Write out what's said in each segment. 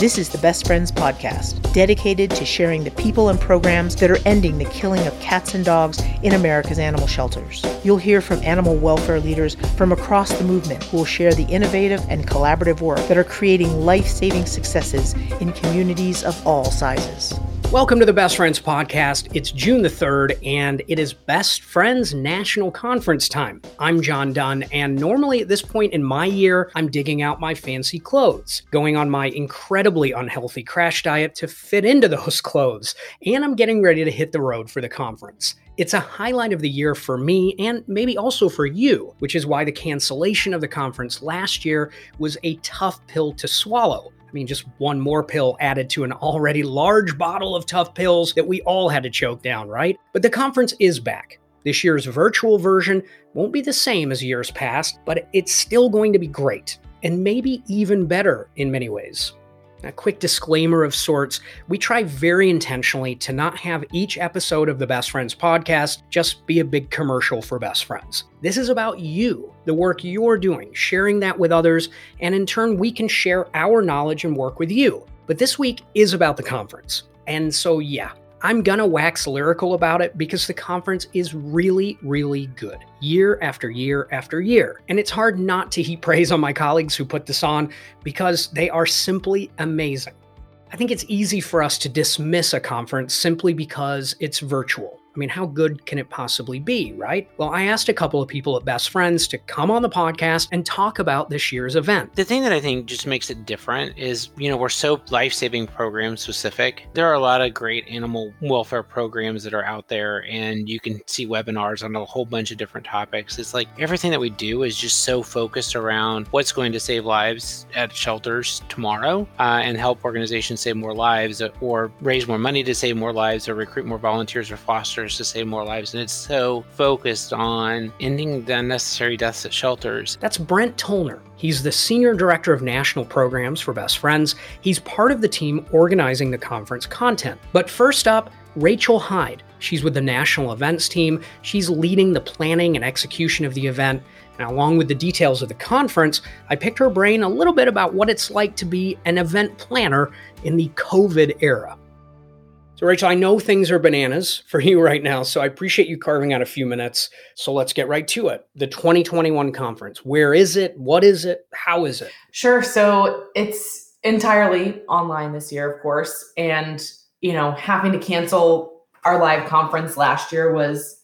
This is the Best Friends Podcast, dedicated to sharing the people and programs that are ending the killing of cats and dogs in America's animal shelters. You'll hear from animal welfare leaders from across the movement who will share the innovative and collaborative work that are creating life saving successes in communities of all sizes. Welcome to the Best Friends Podcast. It's June the 3rd, and it is Best Friends National Conference time. I'm John Dunn, and normally at this point in my year, I'm digging out my fancy clothes, going on my incredibly unhealthy crash diet to fit into those clothes, and I'm getting ready to hit the road for the conference. It's a highlight of the year for me and maybe also for you, which is why the cancellation of the conference last year was a tough pill to swallow. I mean, just one more pill added to an already large bottle of tough pills that we all had to choke down, right? But the conference is back. This year's virtual version won't be the same as years past, but it's still going to be great, and maybe even better in many ways. A quick disclaimer of sorts we try very intentionally to not have each episode of the Best Friends podcast just be a big commercial for best friends. This is about you, the work you're doing, sharing that with others, and in turn, we can share our knowledge and work with you. But this week is about the conference. And so, yeah, I'm gonna wax lyrical about it because the conference is really, really good, year after year after year. And it's hard not to heap praise on my colleagues who put this on because they are simply amazing. I think it's easy for us to dismiss a conference simply because it's virtual. I mean, how good can it possibly be, right? Well, I asked a couple of people at Best Friends to come on the podcast and talk about this year's event. The thing that I think just makes it different is, you know, we're so life saving program specific. There are a lot of great animal welfare programs that are out there, and you can see webinars on a whole bunch of different topics. It's like everything that we do is just so focused around what's going to save lives at shelters tomorrow uh, and help organizations save more lives or raise more money to save more lives or recruit more volunteers or foster to save more lives. And it's so focused on ending the unnecessary deaths at shelters. That's Brent Toellner. He's the Senior Director of National Programs for Best Friends. He's part of the team organizing the conference content. But first up, Rachel Hyde. She's with the National Events team. She's leading the planning and execution of the event. And along with the details of the conference, I picked her brain a little bit about what it's like to be an event planner in the COVID era. So, Rachel, I know things are bananas for you right now, so I appreciate you carving out a few minutes. So, let's get right to it. The 2021 conference. Where is it? What is it? How is it? Sure. So, it's entirely online this year, of course. And, you know, having to cancel our live conference last year was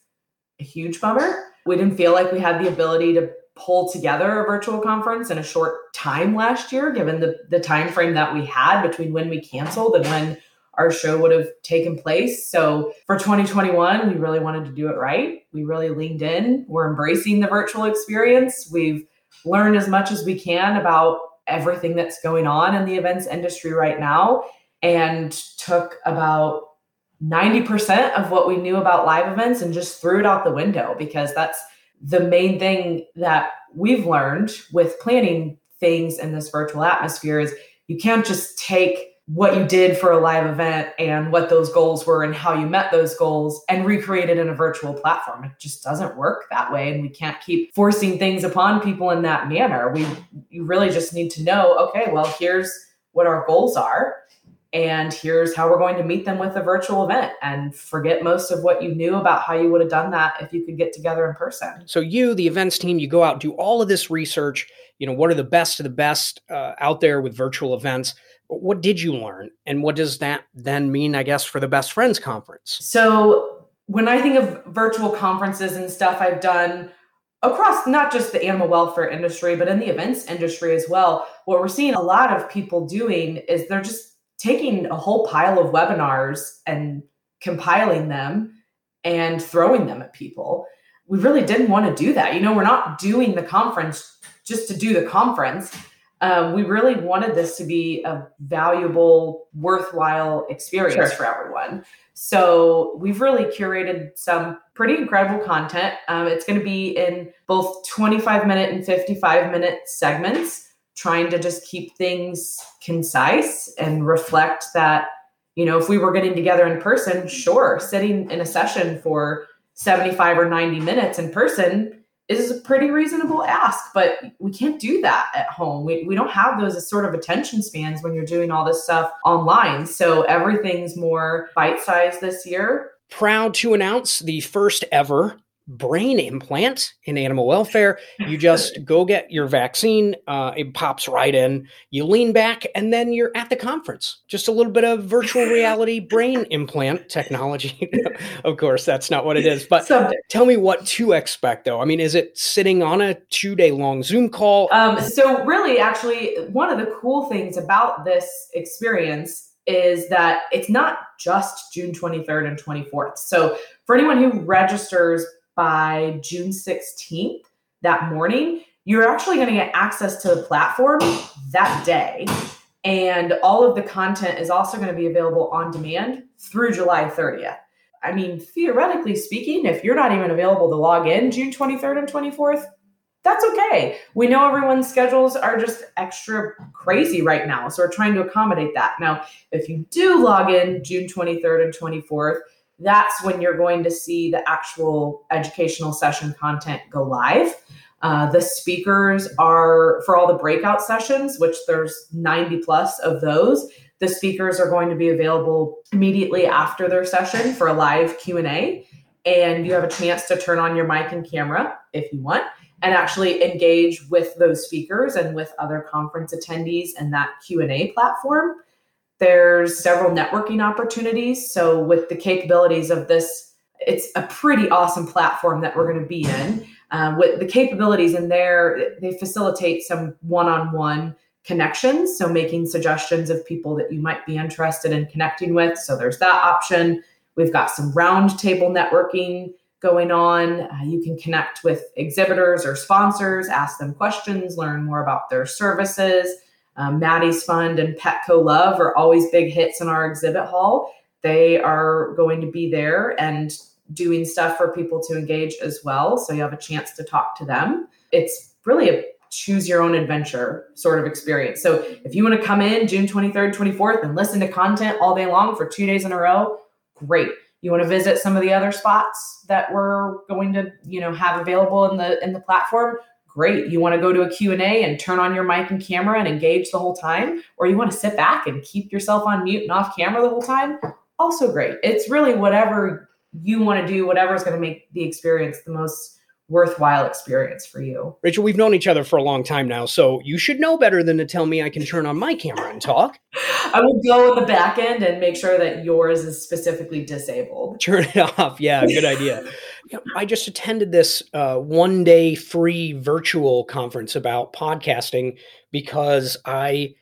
a huge bummer. We didn't feel like we had the ability to pull together a virtual conference in a short time last year given the the time frame that we had between when we canceled and when our show would have taken place. So for 2021, we really wanted to do it right. We really leaned in. We're embracing the virtual experience. We've learned as much as we can about everything that's going on in the events industry right now and took about 90% of what we knew about live events and just threw it out the window because that's the main thing that we've learned with planning things in this virtual atmosphere is you can't just take what you did for a live event and what those goals were and how you met those goals and recreate it in a virtual platform. It just doesn't work that way. And we can't keep forcing things upon people in that manner. We you really just need to know, okay, well, here's what our goals are. And here's how we're going to meet them with a virtual event and forget most of what you knew about how you would have done that if you could get together in person. So, you, the events team, you go out, do all of this research. You know, what are the best of the best uh, out there with virtual events? What did you learn? And what does that then mean i guess for the best friends conference? So when i think of virtual conferences and stuff i've done across not just the animal welfare industry but in the events industry as well what we're seeing a lot of people doing is they're just taking a whole pile of webinars and compiling them and throwing them at people. We really didn't want to do that. You know we're not doing the conference just to do the conference um, we really wanted this to be a valuable, worthwhile experience sure. for everyone. So we've really curated some pretty incredible content. Um, it's going to be in both 25 minute and 55 minute segments, trying to just keep things concise and reflect that, you know, if we were getting together in person, sure, sitting in a session for 75 or 90 minutes in person is a pretty reasonable ask, but we can't do that at home. We, we don't have those sort of attention spans when you're doing all this stuff online. So everything's more bite sized this year. Proud to announce the first ever brain implant in animal welfare. You just go get your vaccine, uh, it pops right in, you lean back, and then you're at the conference. Just a little bit of virtual reality brain implant technology. of course, that's not what it is, but Someday. tell me what to expect though. I mean, is it sitting on a two day long Zoom call? Um, so, really, actually, one of the cool things about this experience is that it's not just June 23rd and 24th. So, for anyone who registers by June 16th, that morning, you're actually going to get access to the platform that day. And all of the content is also going to be available on demand through July 30th. I mean, theoretically speaking, if you're not even available to log in June 23rd and 24th, that's okay. We know everyone's schedules are just extra crazy right now. So we're trying to accommodate that. Now, if you do log in June 23rd and 24th, that's when you're going to see the actual educational session content go live. Uh, the speakers are for all the breakout sessions, which there's 90 plus of those. The speakers are going to be available immediately after their session for a live Q&A and you have a chance to turn on your mic and camera if you want and actually engage with those speakers and with other conference attendees and that Q&A platform. There's several networking opportunities. So, with the capabilities of this, it's a pretty awesome platform that we're going to be in. Um, with the capabilities in there, they facilitate some one on one connections. So, making suggestions of people that you might be interested in connecting with. So, there's that option. We've got some roundtable networking going on. Uh, you can connect with exhibitors or sponsors, ask them questions, learn more about their services. Um, Maddie's Fund and Petco Love are always big hits in our exhibit hall. They are going to be there and doing stuff for people to engage as well. So you have a chance to talk to them. It's really a choose your own adventure sort of experience. So if you want to come in June 23rd, 24th and listen to content all day long for two days in a row, great. You want to visit some of the other spots that we're going to, you know, have available in the in the platform, great. You want to go to a Q&A and turn on your mic and camera and engage the whole time, or you want to sit back and keep yourself on mute and off camera the whole time, also great. It's really whatever you want to do, whatever is going to make the experience the most worthwhile experience for you. Rachel, we've known each other for a long time now, so you should know better than to tell me I can turn on my camera and talk. I will go in the back end and make sure that yours is specifically disabled. Turn it off. Yeah, good idea. You know, I just attended this uh, one day free virtual conference about podcasting because I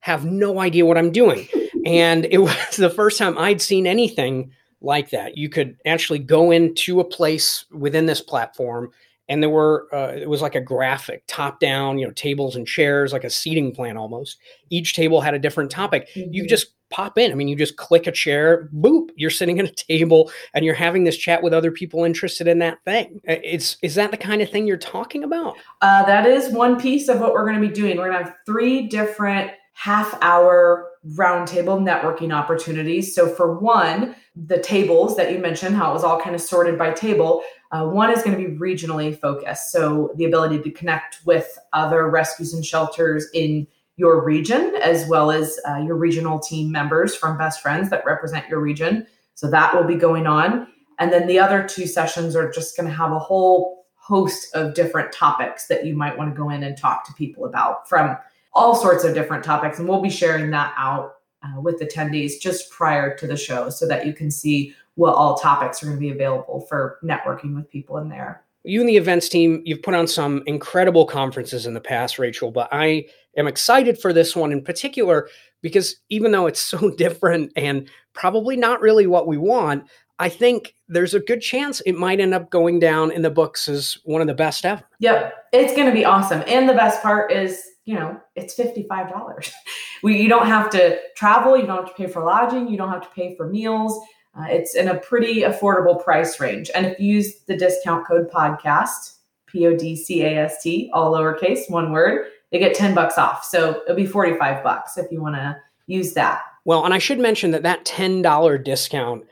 have no idea what I'm doing. and it was the first time I'd seen anything like that. You could actually go into a place within this platform and there were uh, it was like a graphic top down you know tables and chairs like a seating plan almost each table had a different topic mm-hmm. you just pop in i mean you just click a chair boop you're sitting at a table and you're having this chat with other people interested in that thing it's is that the kind of thing you're talking about uh, that is one piece of what we're going to be doing we're going to have three different half hour roundtable networking opportunities. So, for one, the tables that you mentioned, how it was all kind of sorted by table, uh, one is going to be regionally focused. So, the ability to connect with other rescues and shelters in your region, as well as uh, your regional team members from Best Friends that represent your region. So, that will be going on. And then the other two sessions are just going to have a whole host of different topics that you might want to go in and talk to people about from all sorts of different topics. And we'll be sharing that out uh, with attendees just prior to the show so that you can see what all topics are going to be available for networking with people in there. You and the events team, you've put on some incredible conferences in the past, Rachel, but I am excited for this one in particular because even though it's so different and probably not really what we want, I think there's a good chance it might end up going down in the books as one of the best ever. Yep, it's going to be awesome. And the best part is you know, it's $55. we, you don't have to travel, you don't have to pay for lodging, you don't have to pay for meals. Uh, it's in a pretty affordable price range. And if you use the discount code podcast, P O D C A S T, all lowercase, one word, they get 10 bucks off. So it'll be 45 bucks if you want to use that. Well, and I should mention that that $10 discount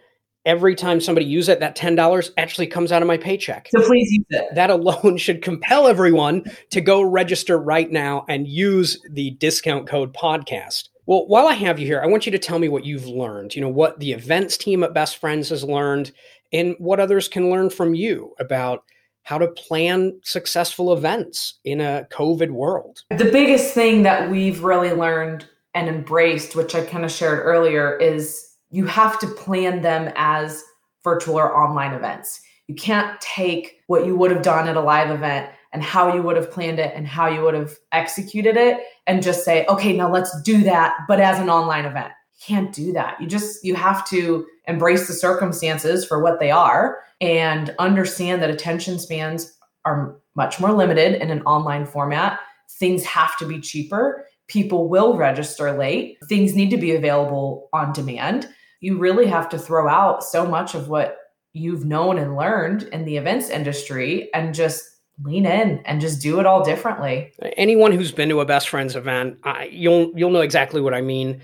every time somebody uses it, that $10 actually comes out of my paycheck. So please use it. That alone should compel everyone to go register right now and use the discount code podcast. Well, while I have you here, I want you to tell me what you've learned. You know, what the events team at Best Friends has learned and what others can learn from you about how to plan successful events in a COVID world. The biggest thing that we've really learned and embraced, which I kind of shared earlier, is you have to plan them as virtual or online events. You can't take what you would have done at a live event and how you would have planned it and how you would have executed it and just say, okay, now let's do that, but as an online event. You can't do that. You just, you have to embrace the circumstances for what they are and understand that attention spans are much more limited in an online format. Things have to be cheaper. People will register late. Things need to be available on demand you really have to throw out so much of what you've known and learned in the events industry and just lean in and just do it all differently. Anyone who's been to a best friends event, I, you'll you'll know exactly what I mean.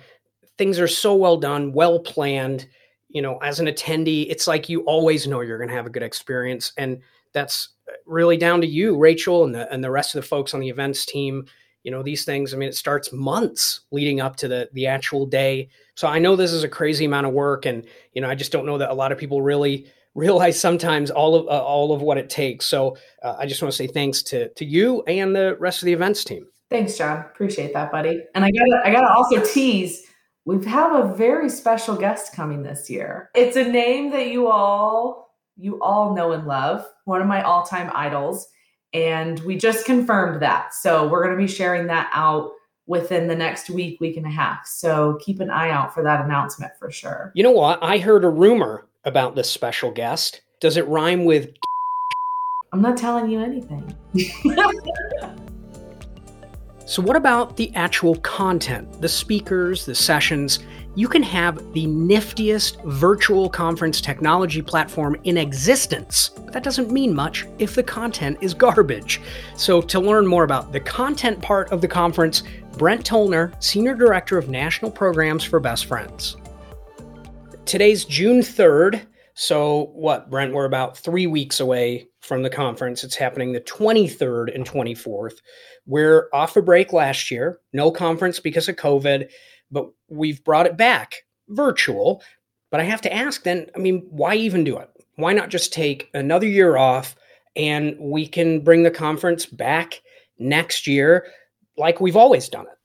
Things are so well done, well planned. You know, as an attendee, it's like you always know you're going to have a good experience, and that's really down to you, Rachel, and the and the rest of the folks on the events team. You know, these things. I mean, it starts months leading up to the the actual day so I know this is a crazy amount of work, and you know I just don't know that a lot of people really realize sometimes all of uh, all of what it takes. So uh, I just want to say thanks to to you and the rest of the events team. Thanks, John. Appreciate that, buddy. And I gotta I gotta also tease. We have a very special guest coming this year. It's a name that you all you all know and love. One of my all time idols, and we just confirmed that. So we're gonna be sharing that out within the next week, week and a half. So keep an eye out for that announcement for sure. You know what? I heard a rumor about this special guest. Does it rhyme with? I'm not telling you anything. so, what about the actual content, the speakers, the sessions? You can have the niftiest virtual conference technology platform in existence. But that doesn't mean much if the content is garbage. So, to learn more about the content part of the conference, Brent Toellner, Senior Director of National Programs for Best Friends. Today's June 3rd. So, what, Brent? We're about three weeks away from the conference. It's happening the 23rd and 24th. We're off a break last year, no conference because of COVID, but we've brought it back virtual. But I have to ask then, I mean, why even do it? Why not just take another year off and we can bring the conference back next year? like we've always done it.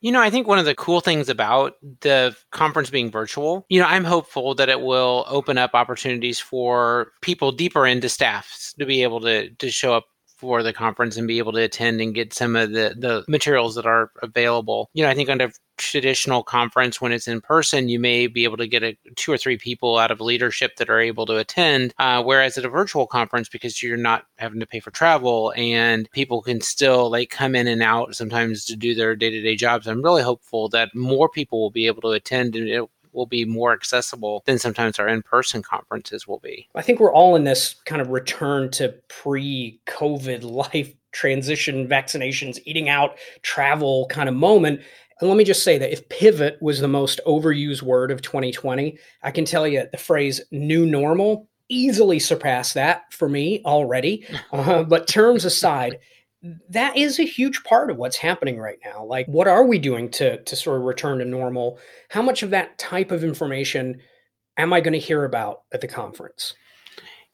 You know, I think one of the cool things about the conference being virtual, you know, I'm hopeful that it will open up opportunities for people deeper into staffs to be able to to show up for the conference and be able to attend and get some of the the materials that are available. You know, I think under traditional conference when it's in person you may be able to get a two or three people out of leadership that are able to attend uh, whereas at a virtual conference because you're not having to pay for travel and people can still like come in and out sometimes to do their day-to-day jobs i'm really hopeful that more people will be able to attend and it will be more accessible than sometimes our in-person conferences will be. I think we're all in this kind of return to pre-COVID life transition vaccinations eating out travel kind of moment and let me just say that if pivot was the most overused word of 2020 i can tell you the phrase new normal easily surpassed that for me already uh, but terms aside that is a huge part of what's happening right now. Like, what are we doing to to sort of return to normal? How much of that type of information am I going to hear about at the conference?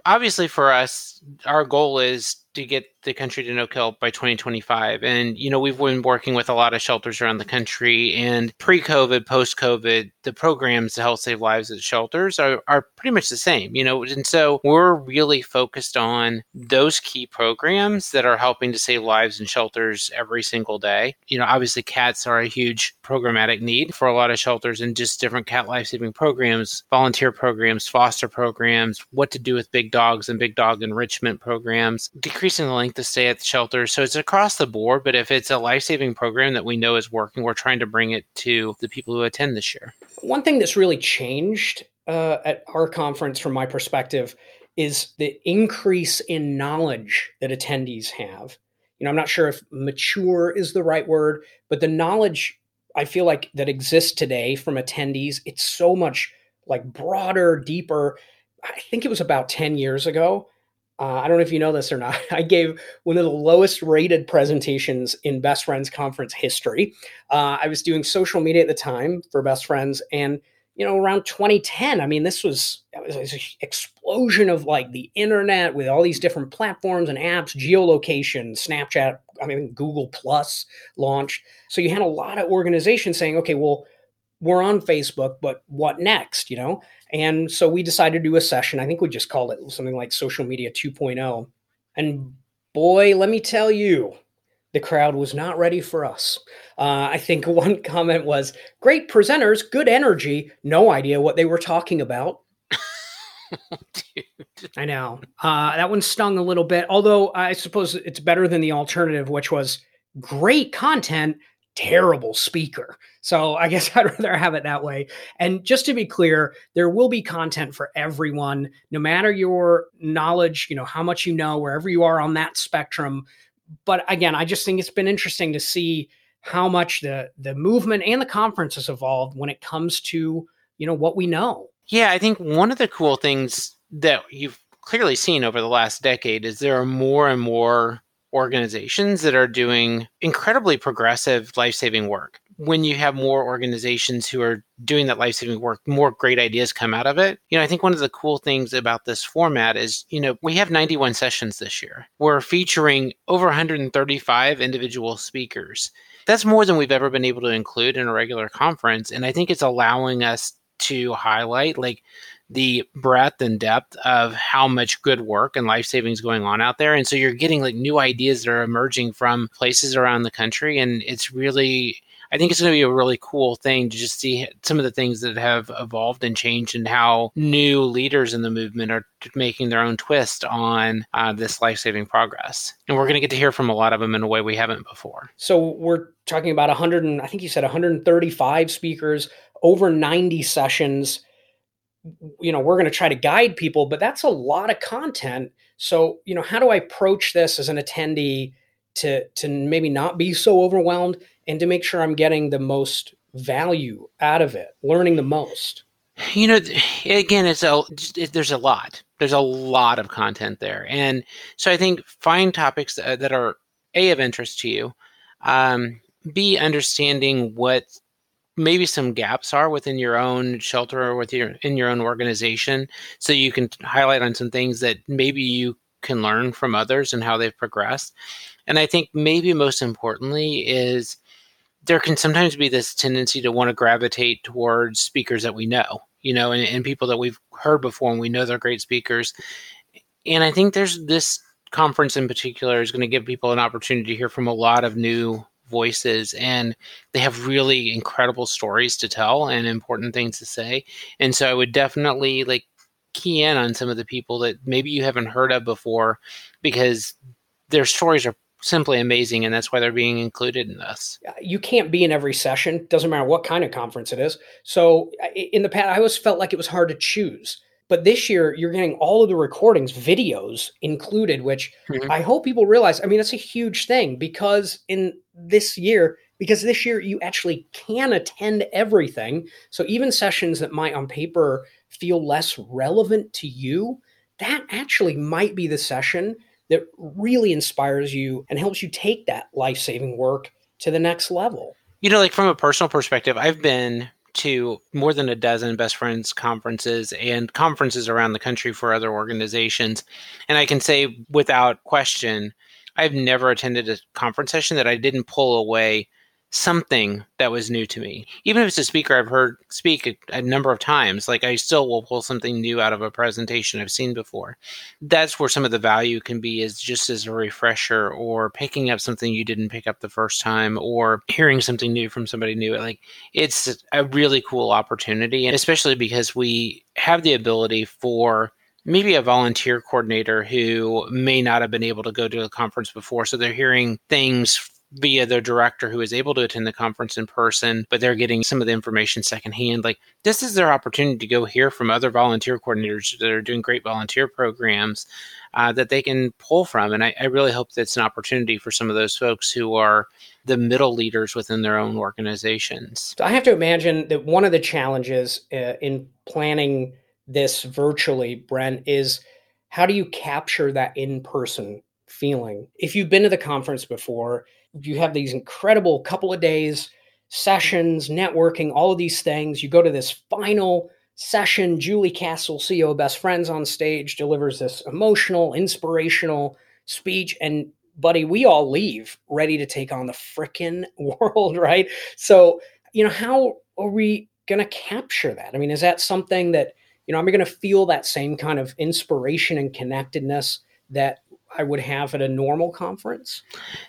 Obviously, for us, our goal is to get the country to no kill by 2025. And, you know, we've been working with a lot of shelters around the country. And pre COVID, post COVID, the programs to help save lives at shelters are, are pretty much the same, you know. And so we're really focused on those key programs that are helping to save lives in shelters every single day. You know, obviously, cats are a huge programmatic need for a lot of shelters and just different cat life saving programs, volunteer programs, foster programs, what to do with big dogs and big dog enrichment programs, decreasing the length of stay at the shelter. So it's across the board, but if it's a life saving program that we know is working, we're trying to bring it to the people who attend this year. One thing that's really changed uh, at our conference, from my perspective, is the increase in knowledge that attendees have. You know, I'm not sure if mature is the right word, but the knowledge I feel like that exists today from attendees, it's so much like broader, deeper. I think it was about 10 years ago. Uh, I don't know if you know this or not. I gave one of the lowest rated presentations in Best Friends Conference history. Uh, I was doing social media at the time for Best Friends, and you know, around 2010, I mean, this was, was an explosion of like the internet with all these different platforms and apps, geolocation, Snapchat, I mean, Google Plus launched. So you had a lot of organizations saying, okay, well, we're on Facebook, but what next? You know? And so we decided to do a session. I think we just called it something like social media 2.0. And boy, let me tell you, the crowd was not ready for us. Uh, I think one comment was great presenters, good energy, no idea what they were talking about. I know. Uh, that one stung a little bit, although I suppose it's better than the alternative, which was great content, terrible speaker. So I guess I'd rather have it that way. And just to be clear, there will be content for everyone, no matter your knowledge, you know, how much you know, wherever you are on that spectrum. But again, I just think it's been interesting to see how much the the movement and the conference has evolved when it comes to, you know, what we know. Yeah, I think one of the cool things that you've clearly seen over the last decade is there are more and more organizations that are doing incredibly progressive life saving work. When you have more organizations who are doing that life saving work, more great ideas come out of it. You know, I think one of the cool things about this format is, you know, we have 91 sessions this year. We're featuring over 135 individual speakers. That's more than we've ever been able to include in a regular conference. And I think it's allowing us to highlight like the breadth and depth of how much good work and life savings going on out there. And so you're getting like new ideas that are emerging from places around the country. And it's really, I think it's going to be a really cool thing to just see some of the things that have evolved and changed and how new leaders in the movement are making their own twist on uh, this life saving progress. And we're going to get to hear from a lot of them in a way we haven't before. So we're talking about 100, and I think you said 135 speakers, over 90 sessions you know we're going to try to guide people but that's a lot of content. So you know how do i approach this as an attendee to to maybe not be so overwhelmed and to make sure i'm getting the most value out of it learning the most? You know again it's a it, there's a lot. There's a lot of content there. And so i think find topics that, are a of interest to you um, b understanding what maybe some gaps are within your own shelter or with your in your own organization so you can highlight on some things that maybe you can learn from others and how they've progressed. And i think maybe most importantly is there can sometimes be this tendency to want to gravitate towards speakers that we know you know and, and people that we've heard before and we know they're great speakers. And i think there's this conference in particular is going to give people an opportunity to hear from a lot of new voices and they have really incredible stories to tell and important things to say. And so i would definitely like key in on some of the people that maybe you haven't heard of before because their stories are simply amazing and that's why they're being included in this. You can't be in every session doesn't matter what kind of conference it is. So in the past i always felt like it was hard to choose but this year, you're getting all of the recordings, videos included, which mm-hmm. I hope people realize. I mean, that's a huge thing because in this year, because this year you actually can attend everything. So even sessions that might on paper feel less relevant to you, that actually might be the session that really inspires you and helps you take that life saving work to the next level. You know, like from a personal perspective, I've been to more than a dozen best friends conferences and conferences around the country for other organizations. And I can say without question, I've never attended a conference session that I didn't pull away something that was new to me. Even if it's a speaker I've heard speak a, a, number of times, like I still will pull something new out of a presentation I've seen before. That's where some of the value can be is just as a refresher or picking up something you didn't pick up the first time or hearing something new from somebody new. Like it's a really cool opportunity and especially because we have the ability for maybe a volunteer coordinator who may not have been able to go to a conference before so they're hearing things via their director who is able to attend the conference in person, but they're getting some of the information secondhand. Like this is their opportunity to go hear from other volunteer coordinators that are doing great volunteer programs uh, that they can pull from. And I, I really hope that's an opportunity for some of those folks who are the middle leaders within their own organizations. So I have to imagine that one of the challenges uh, in planning this virtually, Brent, is how do you capture that in person feeling? If you've been to the conference before, you have these incredible couple of days, sessions, networking, all of these things. You go to this final session. Julie Castle, CEO of Best Friends, on stage delivers this emotional, inspirational speech. And buddy, we all leave ready to take on the frickin' world, right? So, you know, how are we going to capture that? I mean, is that something that, you know, am I going to feel that same kind of inspiration and connectedness that I would have at a normal conference?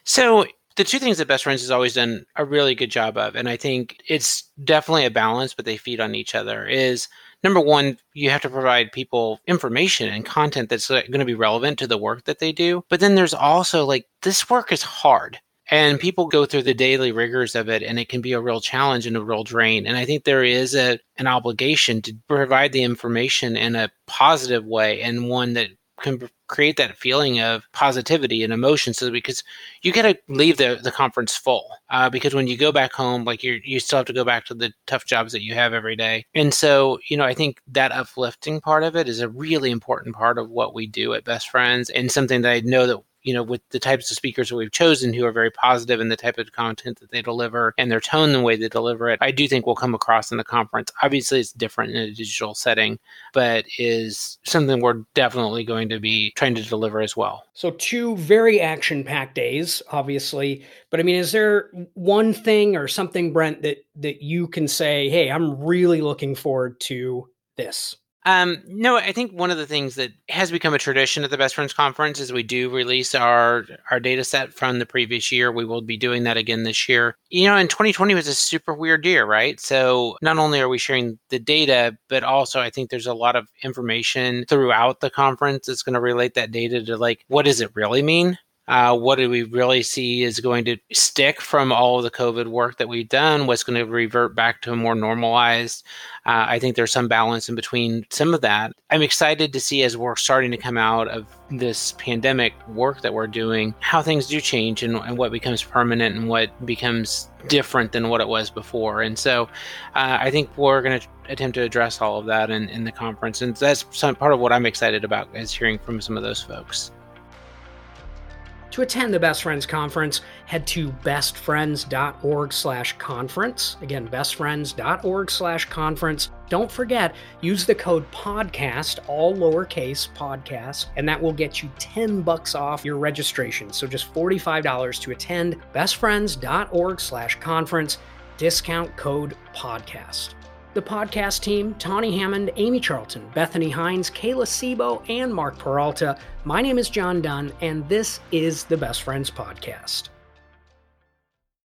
So, the two things that Best Friends has always done a really good job of, and I think it's definitely a balance, but they feed on each other, is number one, you have to provide people information and content that's going to be relevant to the work that they do. But then there's also like, this work is hard and people go through the daily rigors of it and it can be a real challenge and a real drain and i think there is a, an obligation to provide the information in a positive way and one that can create that feeling of positivity and emotion so because you got to leave the, the conference full uh, because when you go back home like you you still have to go back to the tough jobs that you have every day. And so you know i think that uplifting part of it is a really important part of what we do at best friends and something that i know that you know, with the types of speakers that we've chosen who are very positive and the type of content that they deliver and their tone, the way they deliver it, I do think will come across in the conference. Obviously, it's different in a digital setting, but is something we're definitely going to be trying to deliver as well. So, two very action packed days, obviously. But I mean, is there one thing or something, Brent, that, that you can say, hey, I'm really looking forward to this? Um, no, I think one of the things that has become a tradition at the Best Friends Conference is we do release our our data set from the previous year. We will be doing that again this year. You know, and 2020 was a super weird year, right? So not only are we sharing the data, but also I think there's a lot of information throughout the conference that's going to relate that data to like what does it really mean? Uh, what do we really see is going to stick from all of the COVID work that we've done? What's going to revert back to a more normalized? Uh, I think there's some balance in between some of that. I'm excited to see as we're starting to come out of this pandemic work that we're doing, how things do change and, and what becomes permanent and what becomes different than what it was before. And so uh, I think we're going to attempt to address all of that in, in the conference. And that's some part of what I'm excited about is hearing from some of those folks. To attend the Best Friends Conference, head to bestfriends.org slash conference. Again, bestfriends.org slash conference. Don't forget, use the code PODCAST, all lowercase podcast, and that will get you 10 bucks off your registration. So just $45 to attend bestfriends.org slash conference, discount code PODCAST. The podcast team Tawny Hammond, Amy Charlton, Bethany Hines, Kayla Sebo, and Mark Peralta. My name is John Dunn, and this is the Best Friends Podcast.